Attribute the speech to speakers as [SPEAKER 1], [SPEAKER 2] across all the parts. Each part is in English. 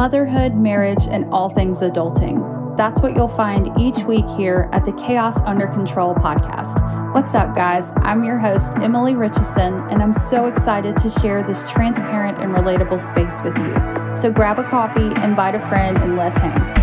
[SPEAKER 1] motherhood, marriage, and all things adulting. That's what you'll find each week here at the Chaos Under Control podcast. What's up, guys? I'm your host, Emily Richardson, and I'm so excited to share this transparent and relatable space with you. So grab a coffee, invite a friend, and let's hang.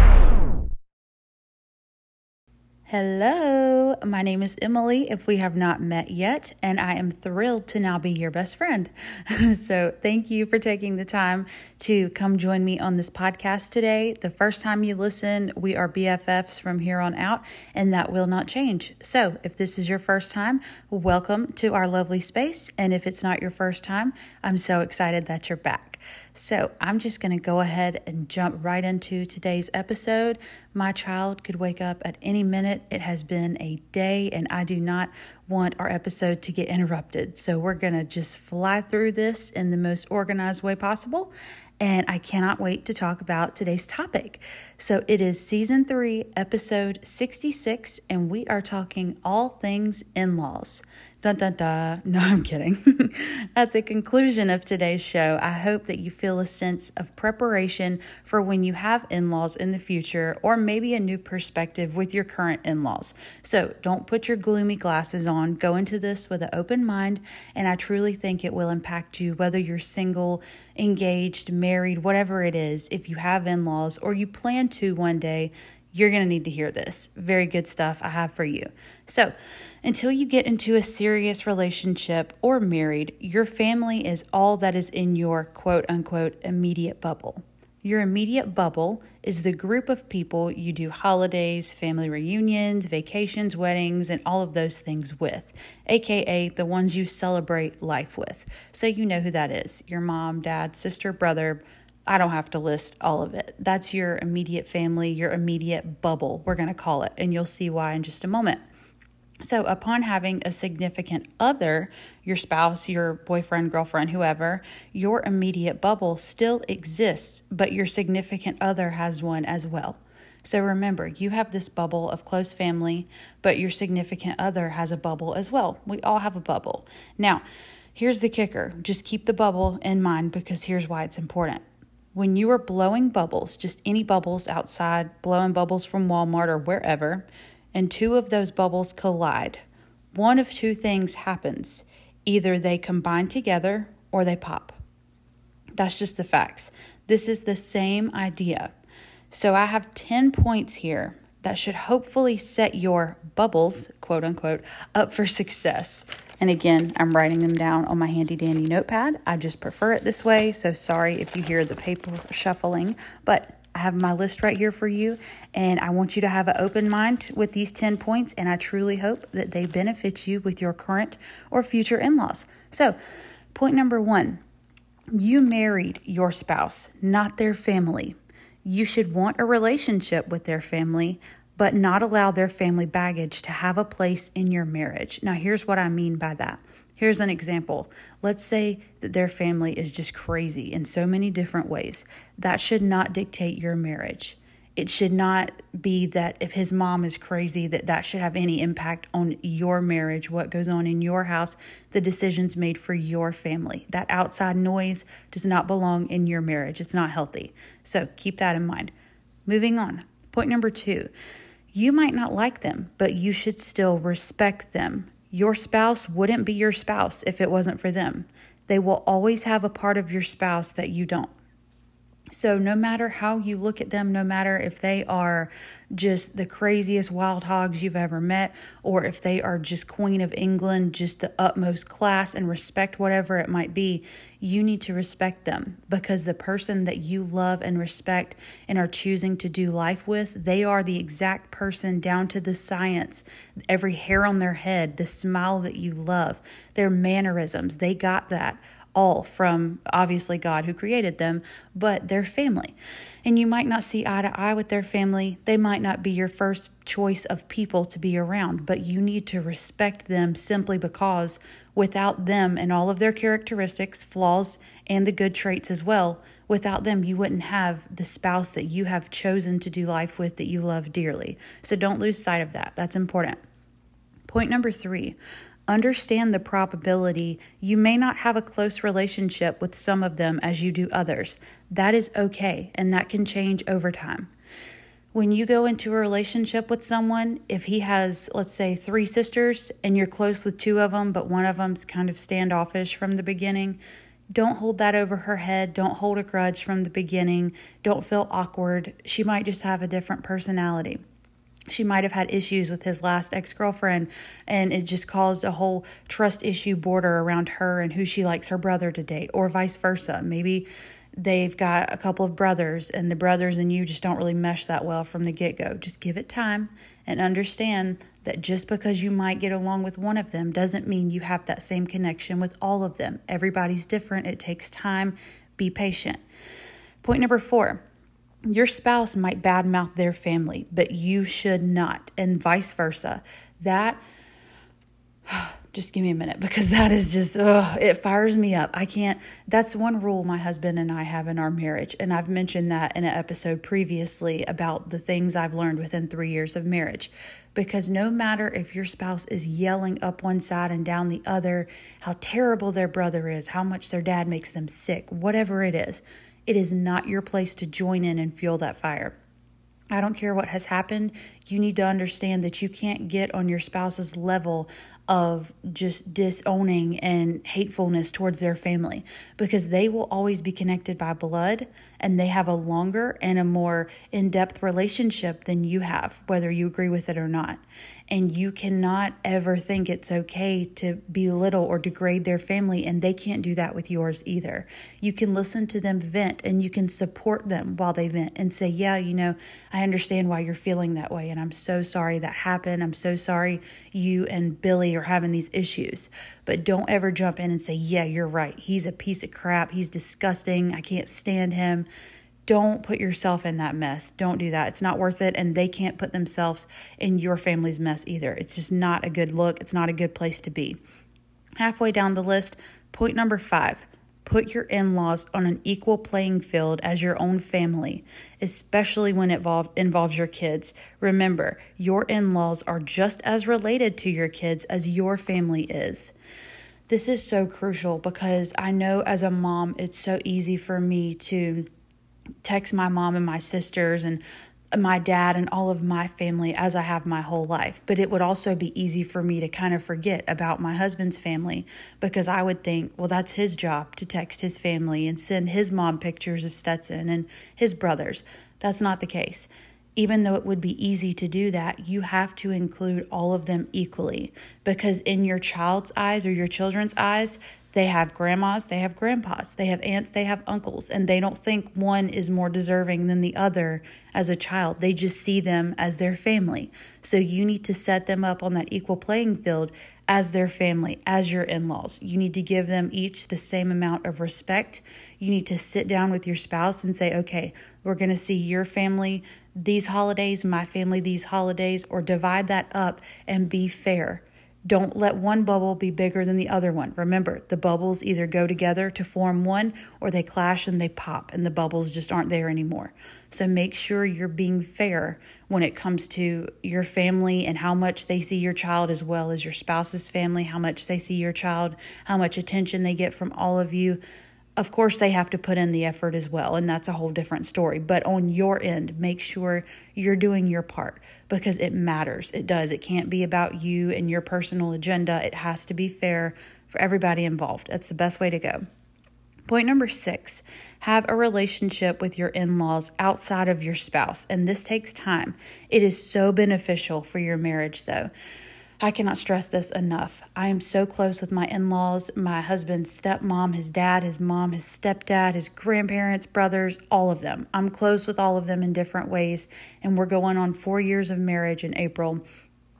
[SPEAKER 1] Hello, my name is Emily, if we have not met yet, and I am thrilled to now be your best friend. so, thank you for taking the time to come join me on this podcast today. The first time you listen, we are BFFs from here on out, and that will not change. So, if this is your first time, welcome to our lovely space. And if it's not your first time, I'm so excited that you're back. So I'm just going to go ahead and jump right into today's episode. My child could wake up at any minute. It has been a day, and I do not want our episode to get interrupted. So we're going to just fly through this in the most organized way possible. And I cannot wait to talk about today's topic. So it is season three, episode 66, and we are talking all things in laws. Dun dun dun. No, I'm kidding. At the conclusion of today's show, I hope that you feel a sense of preparation for when you have in laws in the future, or maybe a new perspective with your current in laws. So don't put your gloomy glasses on. Go into this with an open mind, and I truly think it will impact you whether you're single, engaged, married, whatever it is. If you have in laws or you plan to one day, you're going to need to hear this. Very good stuff I have for you. So, until you get into a serious relationship or married, your family is all that is in your quote unquote immediate bubble. Your immediate bubble is the group of people you do holidays, family reunions, vacations, weddings, and all of those things with, aka the ones you celebrate life with. So you know who that is your mom, dad, sister, brother. I don't have to list all of it. That's your immediate family, your immediate bubble, we're going to call it, and you'll see why in just a moment. So, upon having a significant other, your spouse, your boyfriend, girlfriend, whoever, your immediate bubble still exists, but your significant other has one as well. So, remember, you have this bubble of close family, but your significant other has a bubble as well. We all have a bubble. Now, here's the kicker just keep the bubble in mind because here's why it's important. When you are blowing bubbles, just any bubbles outside, blowing bubbles from Walmart or wherever, and two of those bubbles collide, one of two things happens either they combine together or they pop. That's just the facts. This is the same idea. So I have 10 points here that should hopefully set your bubbles, quote unquote, up for success. And again, I'm writing them down on my handy dandy notepad. I just prefer it this way. So sorry if you hear the paper shuffling, but I have my list right here for you, and I want you to have an open mind with these 10 points, and I truly hope that they benefit you with your current or future in laws. So, point number one you married your spouse, not their family. You should want a relationship with their family, but not allow their family baggage to have a place in your marriage. Now, here's what I mean by that. Here's an example. Let's say that their family is just crazy in so many different ways. That should not dictate your marriage. It should not be that if his mom is crazy that that should have any impact on your marriage, what goes on in your house, the decisions made for your family. That outside noise does not belong in your marriage. It's not healthy. So keep that in mind. Moving on. Point number 2. You might not like them, but you should still respect them. Your spouse wouldn't be your spouse if it wasn't for them. They will always have a part of your spouse that you don't. So, no matter how you look at them, no matter if they are just the craziest wild hogs you've ever met, or if they are just Queen of England, just the utmost class and respect, whatever it might be, you need to respect them. Because the person that you love and respect and are choosing to do life with, they are the exact person down to the science, every hair on their head, the smile that you love, their mannerisms, they got that all from obviously God who created them, but their family. And you might not see eye to eye with their family. They might not be your first choice of people to be around, but you need to respect them simply because without them and all of their characteristics, flaws, and the good traits as well, without them, you wouldn't have the spouse that you have chosen to do life with that you love dearly. So don't lose sight of that. That's important. Point number three Understand the probability you may not have a close relationship with some of them as you do others. That is okay, and that can change over time. When you go into a relationship with someone, if he has, let's say, three sisters and you're close with two of them, but one of them's kind of standoffish from the beginning, don't hold that over her head. Don't hold a grudge from the beginning. Don't feel awkward. She might just have a different personality she might have had issues with his last ex girlfriend, and it just caused a whole trust issue border around her and who she likes her brother to date, or vice versa. Maybe they've got a couple of brothers, and the brothers and you just don't really mesh that well from the get go. Just give it time and understand that just because you might get along with one of them doesn't mean you have that same connection with all of them. Everybody's different, it takes time. Be patient. Point number four your spouse might badmouth their family, but you should not, and vice versa. That, just give me a minute because that is just, ugh, it fires me up. I can't, that's one rule my husband and I have in our marriage. And I've mentioned that in an episode previously about the things I've learned within three years of marriage. Because no matter if your spouse is yelling up one side and down the other, how terrible their brother is, how much their dad makes them sick, whatever it is, it is not your place to join in and fuel that fire. I don't care what has happened. You need to understand that you can't get on your spouse's level of just disowning and hatefulness towards their family because they will always be connected by blood and they have a longer and a more in depth relationship than you have, whether you agree with it or not. And you cannot ever think it's okay to belittle or degrade their family, and they can't do that with yours either. You can listen to them vent and you can support them while they vent and say, Yeah, you know, I understand why you're feeling that way, and I'm so sorry that happened. I'm so sorry you and Billy are having these issues. But don't ever jump in and say, Yeah, you're right. He's a piece of crap. He's disgusting. I can't stand him. Don't put yourself in that mess. Don't do that. It's not worth it. And they can't put themselves in your family's mess either. It's just not a good look. It's not a good place to be. Halfway down the list, point number five put your in laws on an equal playing field as your own family, especially when it involve, involves your kids. Remember, your in laws are just as related to your kids as your family is. This is so crucial because I know as a mom, it's so easy for me to text my mom and my sisters and my dad and all of my family as I have my whole life. But it would also be easy for me to kind of forget about my husband's family because I would think, well, that's his job to text his family and send his mom pictures of Stetson and his brothers. That's not the case. Even though it would be easy to do that, you have to include all of them equally because, in your child's eyes or your children's eyes, they have grandmas, they have grandpas, they have aunts, they have uncles, and they don't think one is more deserving than the other as a child. They just see them as their family. So you need to set them up on that equal playing field as their family, as your in laws. You need to give them each the same amount of respect. You need to sit down with your spouse and say, okay, we're going to see your family these holidays, my family these holidays, or divide that up and be fair. Don't let one bubble be bigger than the other one. Remember, the bubbles either go together to form one or they clash and they pop, and the bubbles just aren't there anymore. So make sure you're being fair when it comes to your family and how much they see your child, as well as your spouse's family, how much they see your child, how much attention they get from all of you. Of course, they have to put in the effort as well, and that's a whole different story. But on your end, make sure you're doing your part because it matters. It does. It can't be about you and your personal agenda. It has to be fair for everybody involved. That's the best way to go. Point number six have a relationship with your in laws outside of your spouse. And this takes time. It is so beneficial for your marriage, though. I cannot stress this enough. I am so close with my in laws, my husband's stepmom, his dad, his mom, his stepdad, his grandparents, brothers, all of them. I'm close with all of them in different ways, and we're going on four years of marriage in April.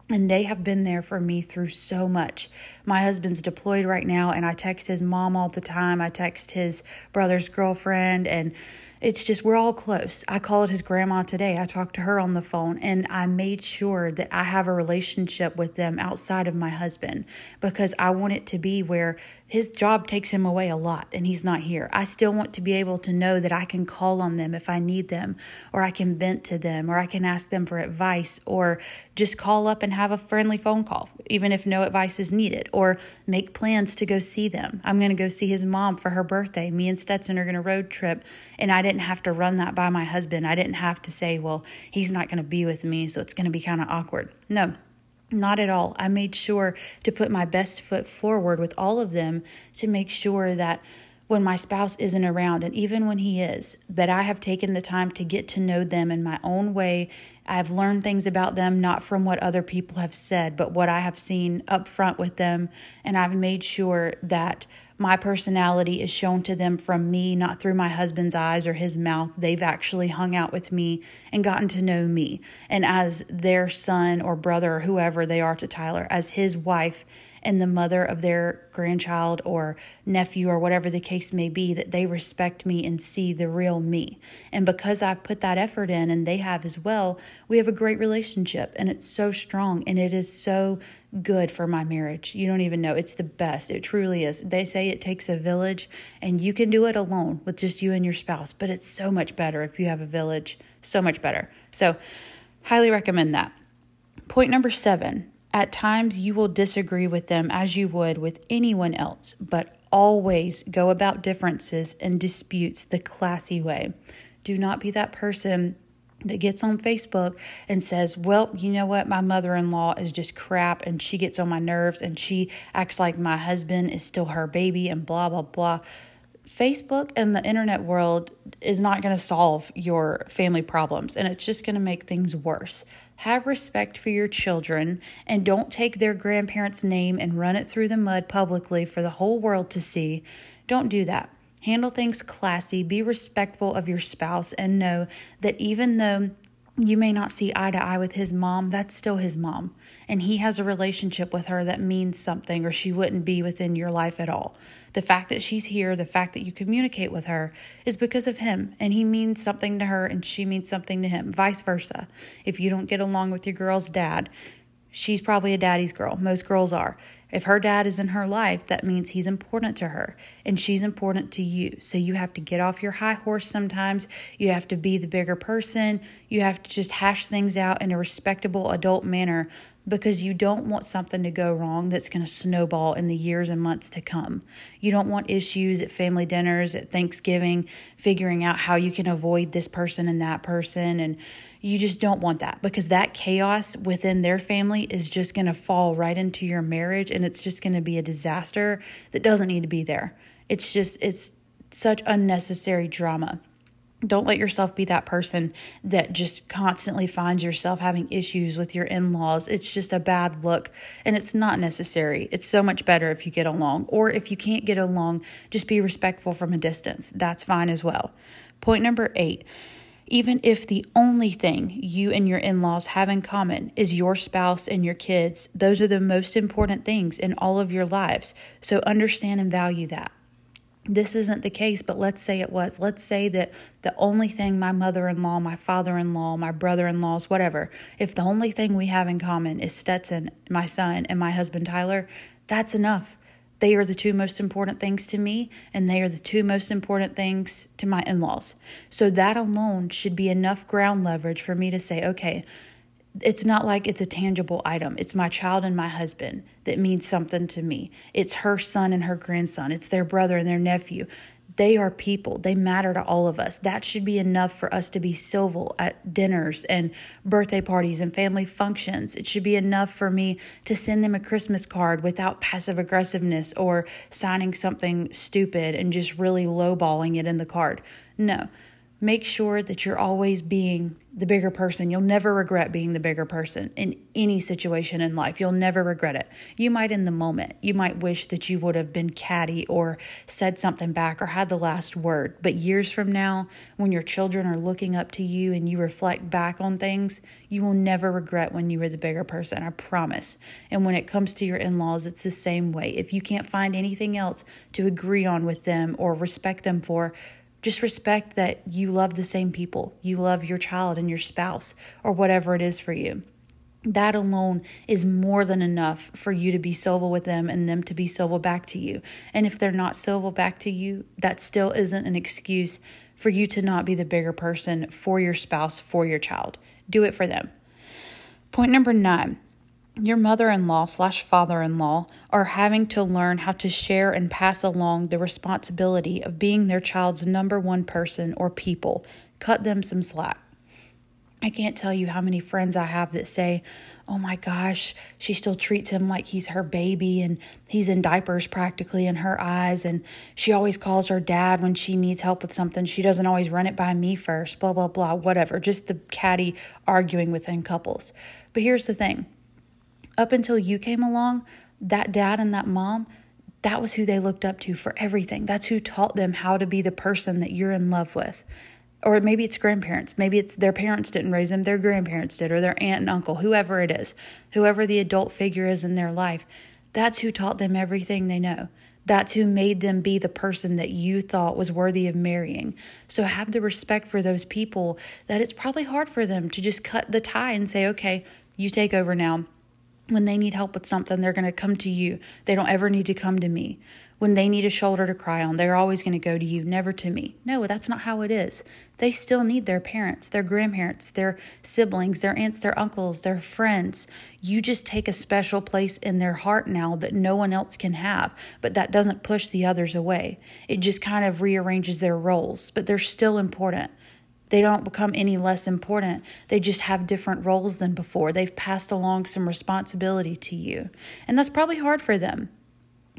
[SPEAKER 1] And they have been there for me through so much. My husband's deployed right now, and I text his mom all the time. I text his brother's girlfriend, and it's just we're all close. I called his grandma today. I talked to her on the phone and I made sure that I have a relationship with them outside of my husband because I want it to be where his job takes him away a lot and he's not here. I still want to be able to know that I can call on them if I need them, or I can vent to them, or I can ask them for advice, or just call up and have a friendly phone call, even if no advice is needed, or make plans to go see them. I'm going to go see his mom for her birthday. Me and Stetson are going to road trip, and I didn't have to run that by my husband. I didn't have to say, well, he's not going to be with me, so it's going to be kind of awkward. No, not at all. I made sure to put my best foot forward with all of them to make sure that when my spouse isn't around and even when he is, that I have taken the time to get to know them in my own way. I've learned things about them not from what other people have said, but what I have seen up front with them. And I've made sure that my personality is shown to them from me, not through my husband's eyes or his mouth. They've actually hung out with me and gotten to know me. And as their son or brother or whoever they are to Tyler, as his wife and the mother of their grandchild or nephew or whatever the case may be, that they respect me and see the real me. And because I've put that effort in and they have as well, we have a great relationship and it's so strong and it is so good for my marriage. You don't even know. It's the best. It truly is. They say it takes a village and you can do it alone with just you and your spouse, but it's so much better if you have a village. So much better. So, highly recommend that. Point number seven at times you will disagree with them as you would with anyone else, but always go about differences and disputes the classy way. Do not be that person that gets on Facebook and says, Well, you know what? My mother in law is just crap and she gets on my nerves and she acts like my husband is still her baby and blah, blah, blah. Facebook and the internet world is not going to solve your family problems and it's just going to make things worse. Have respect for your children and don't take their grandparents' name and run it through the mud publicly for the whole world to see. Don't do that. Handle things classy, be respectful of your spouse, and know that even though you may not see eye to eye with his mom, that's still his mom. And he has a relationship with her that means something, or she wouldn't be within your life at all. The fact that she's here, the fact that you communicate with her, is because of him. And he means something to her, and she means something to him. Vice versa. If you don't get along with your girl's dad, she's probably a daddy's girl. Most girls are. If her dad is in her life, that means he's important to her and she's important to you. So you have to get off your high horse sometimes. You have to be the bigger person. You have to just hash things out in a respectable adult manner because you don't want something to go wrong that's going to snowball in the years and months to come. You don't want issues at family dinners, at Thanksgiving, figuring out how you can avoid this person and that person and you just don't want that because that chaos within their family is just going to fall right into your marriage and it's just going to be a disaster that doesn't need to be there. It's just, it's such unnecessary drama. Don't let yourself be that person that just constantly finds yourself having issues with your in laws. It's just a bad look and it's not necessary. It's so much better if you get along. Or if you can't get along, just be respectful from a distance. That's fine as well. Point number eight even if the only thing you and your in laws have in common is your spouse and your kids, those are the most important things in all of your lives. So understand and value that. This isn't the case, but let's say it was. Let's say that the only thing my mother in law, my father in law, my brother in laws, whatever, if the only thing we have in common is Stetson, my son, and my husband Tyler, that's enough. They are the two most important things to me, and they are the two most important things to my in laws. So that alone should be enough ground leverage for me to say, okay, it's not like it's a tangible item. It's my child and my husband that means something to me. It's her son and her grandson. It's their brother and their nephew. They are people. They matter to all of us. That should be enough for us to be civil at dinners and birthday parties and family functions. It should be enough for me to send them a Christmas card without passive aggressiveness or signing something stupid and just really lowballing it in the card. No make sure that you're always being the bigger person. You'll never regret being the bigger person in any situation in life. You'll never regret it. You might in the moment. You might wish that you would have been catty or said something back or had the last word. But years from now, when your children are looking up to you and you reflect back on things, you will never regret when you were the bigger person. I promise. And when it comes to your in laws, it's the same way. If you can't find anything else to agree on with them or respect them for, Just respect that you love the same people. You love your child and your spouse or whatever it is for you. That alone is more than enough for you to be civil with them and them to be civil back to you. And if they're not civil back to you, that still isn't an excuse for you to not be the bigger person for your spouse, for your child. Do it for them. Point number nine your mother in law slash father in law are having to learn how to share and pass along the responsibility of being their child's number one person or people. Cut them some slack. I can't tell you how many friends I have that say, Oh my gosh, she still treats him like he's her baby and he's in diapers practically in her eyes. And she always calls her dad when she needs help with something. She doesn't always run it by me first, blah, blah, blah, whatever. Just the catty arguing within couples. But here's the thing up until you came along, that dad and that mom, that was who they looked up to for everything. That's who taught them how to be the person that you're in love with or maybe it's grandparents. Maybe it's their parents didn't raise them, their grandparents did, or their aunt and uncle, whoever it is, whoever the adult figure is in their life. That's who taught them everything they know. That's who made them be the person that you thought was worthy of marrying. So have the respect for those people that it's probably hard for them to just cut the tie and say, okay, you take over now. When they need help with something, they're going to come to you. They don't ever need to come to me. When they need a shoulder to cry on, they're always going to go to you, never to me. No, that's not how it is. They still need their parents, their grandparents, their siblings, their aunts, their uncles, their friends. You just take a special place in their heart now that no one else can have, but that doesn't push the others away. It just kind of rearranges their roles, but they're still important. They don't become any less important. They just have different roles than before. They've passed along some responsibility to you. And that's probably hard for them.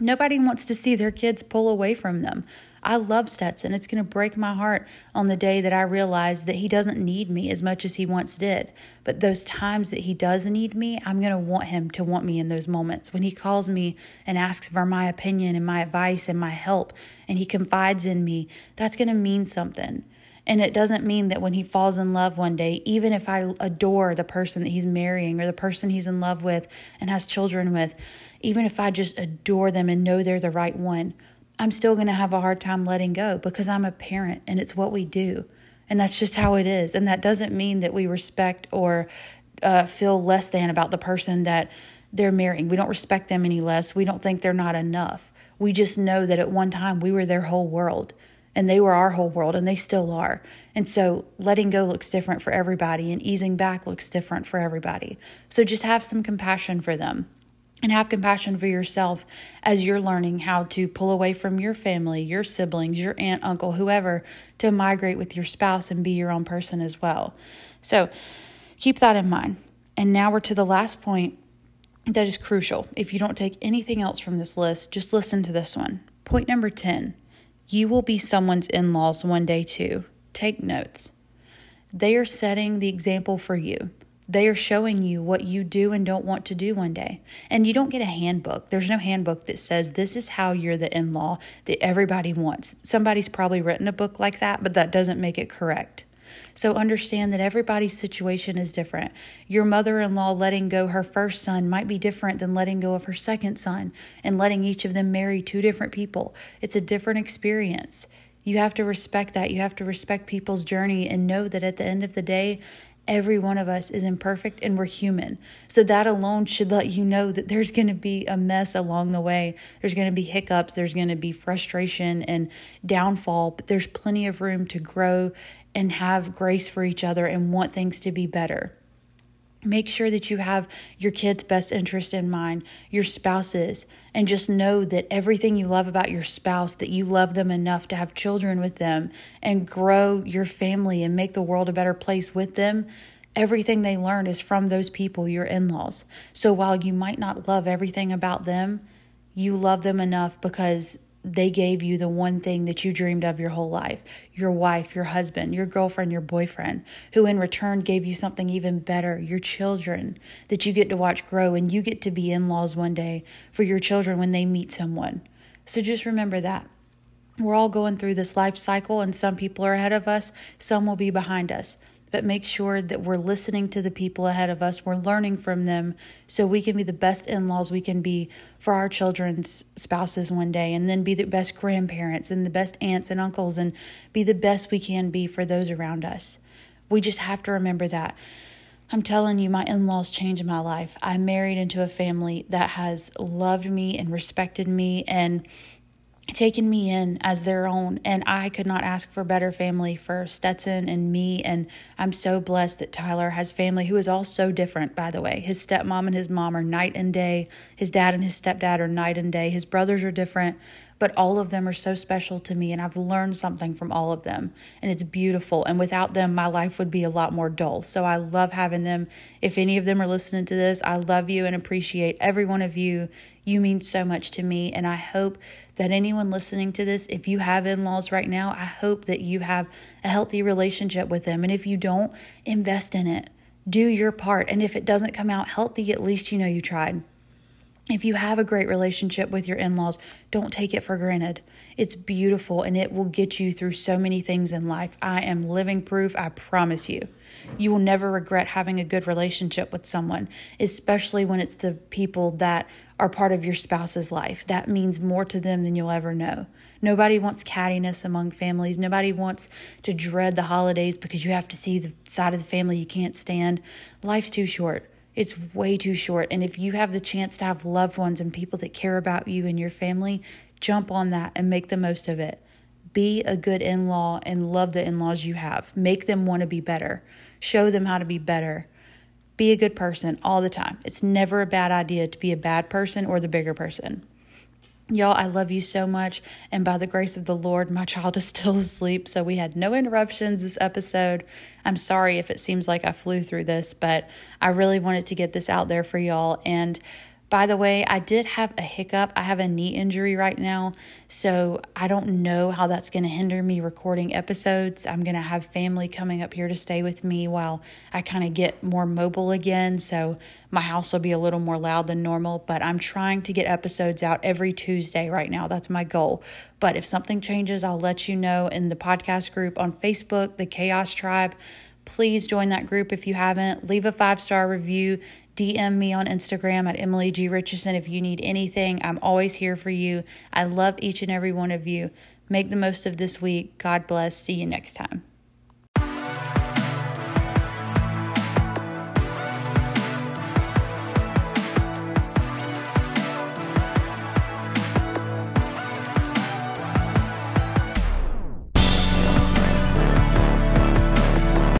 [SPEAKER 1] Nobody wants to see their kids pull away from them. I love Stetson. It's going to break my heart on the day that I realize that he doesn't need me as much as he once did. But those times that he does need me, I'm going to want him to want me in those moments. When he calls me and asks for my opinion and my advice and my help, and he confides in me, that's going to mean something. And it doesn't mean that when he falls in love one day, even if I adore the person that he's marrying or the person he's in love with and has children with, even if I just adore them and know they're the right one, I'm still going to have a hard time letting go because I'm a parent and it's what we do. And that's just how it is. And that doesn't mean that we respect or uh, feel less than about the person that they're marrying. We don't respect them any less. We don't think they're not enough. We just know that at one time we were their whole world and they were our whole world and they still are. And so letting go looks different for everybody and easing back looks different for everybody. So just have some compassion for them and have compassion for yourself as you're learning how to pull away from your family, your siblings, your aunt, uncle, whoever, to migrate with your spouse and be your own person as well. So keep that in mind. And now we're to the last point that is crucial. If you don't take anything else from this list, just listen to this one. Point number 10 you will be someone's in laws one day too. Take notes. They are setting the example for you. They are showing you what you do and don't want to do one day. And you don't get a handbook. There's no handbook that says this is how you're the in law that everybody wants. Somebody's probably written a book like that, but that doesn't make it correct. So understand that everybody's situation is different. Your mother in law letting go her first son might be different than letting go of her second son and letting each of them marry two different people. It's a different experience. You have to respect that. You have to respect people's journey and know that at the end of the day, every one of us is imperfect and we're human. So that alone should let you know that there's going to be a mess along the way. There's going to be hiccups, there's going to be frustration and downfall, but there's plenty of room to grow and have grace for each other and want things to be better. Make sure that you have your kids' best interest in mind, your spouse's, and just know that everything you love about your spouse, that you love them enough to have children with them and grow your family and make the world a better place with them. Everything they learn is from those people, your in laws. So while you might not love everything about them, you love them enough because they gave you the one thing that you dreamed of your whole life your wife, your husband, your girlfriend, your boyfriend, who in return gave you something even better your children that you get to watch grow and you get to be in laws one day for your children when they meet someone. So just remember that. We're all going through this life cycle, and some people are ahead of us, some will be behind us. But make sure that we're listening to the people ahead of us. We're learning from them so we can be the best in laws we can be for our children's spouses one day, and then be the best grandparents and the best aunts and uncles, and be the best we can be for those around us. We just have to remember that. I'm telling you, my in laws changed my life. I married into a family that has loved me and respected me and taken me in as their own. And I could not ask for better family for Stetson and me. And I'm so blessed that Tyler has family who is all so different, by the way. His stepmom and his mom are night and day. His dad and his stepdad are night and day. His brothers are different but all of them are so special to me and I've learned something from all of them and it's beautiful and without them my life would be a lot more dull. So I love having them. If any of them are listening to this, I love you and appreciate every one of you. You mean so much to me and I hope that anyone listening to this, if you have in-laws right now, I hope that you have a healthy relationship with them and if you don't, invest in it. Do your part and if it doesn't come out healthy, at least you know you tried. If you have a great relationship with your in laws, don't take it for granted. It's beautiful and it will get you through so many things in life. I am living proof, I promise you. You will never regret having a good relationship with someone, especially when it's the people that are part of your spouse's life. That means more to them than you'll ever know. Nobody wants cattiness among families. Nobody wants to dread the holidays because you have to see the side of the family you can't stand. Life's too short. It's way too short. And if you have the chance to have loved ones and people that care about you and your family, jump on that and make the most of it. Be a good in law and love the in laws you have. Make them want to be better. Show them how to be better. Be a good person all the time. It's never a bad idea to be a bad person or the bigger person. Y'all, I love you so much. And by the grace of the Lord, my child is still asleep. So we had no interruptions this episode. I'm sorry if it seems like I flew through this, but I really wanted to get this out there for y'all. And by the way, I did have a hiccup. I have a knee injury right now, so I don't know how that's going to hinder me recording episodes. I'm going to have family coming up here to stay with me while I kind of get more mobile again, so my house will be a little more loud than normal, but I'm trying to get episodes out every Tuesday right now. That's my goal. But if something changes, I'll let you know in the podcast group on Facebook, the Chaos Tribe. Please join that group if you haven't. Leave a five star review DM me on Instagram at Emily G. Richardson if you need anything. I'm always here for you. I love each and every one of you. Make the most of this week. God bless. See you next time.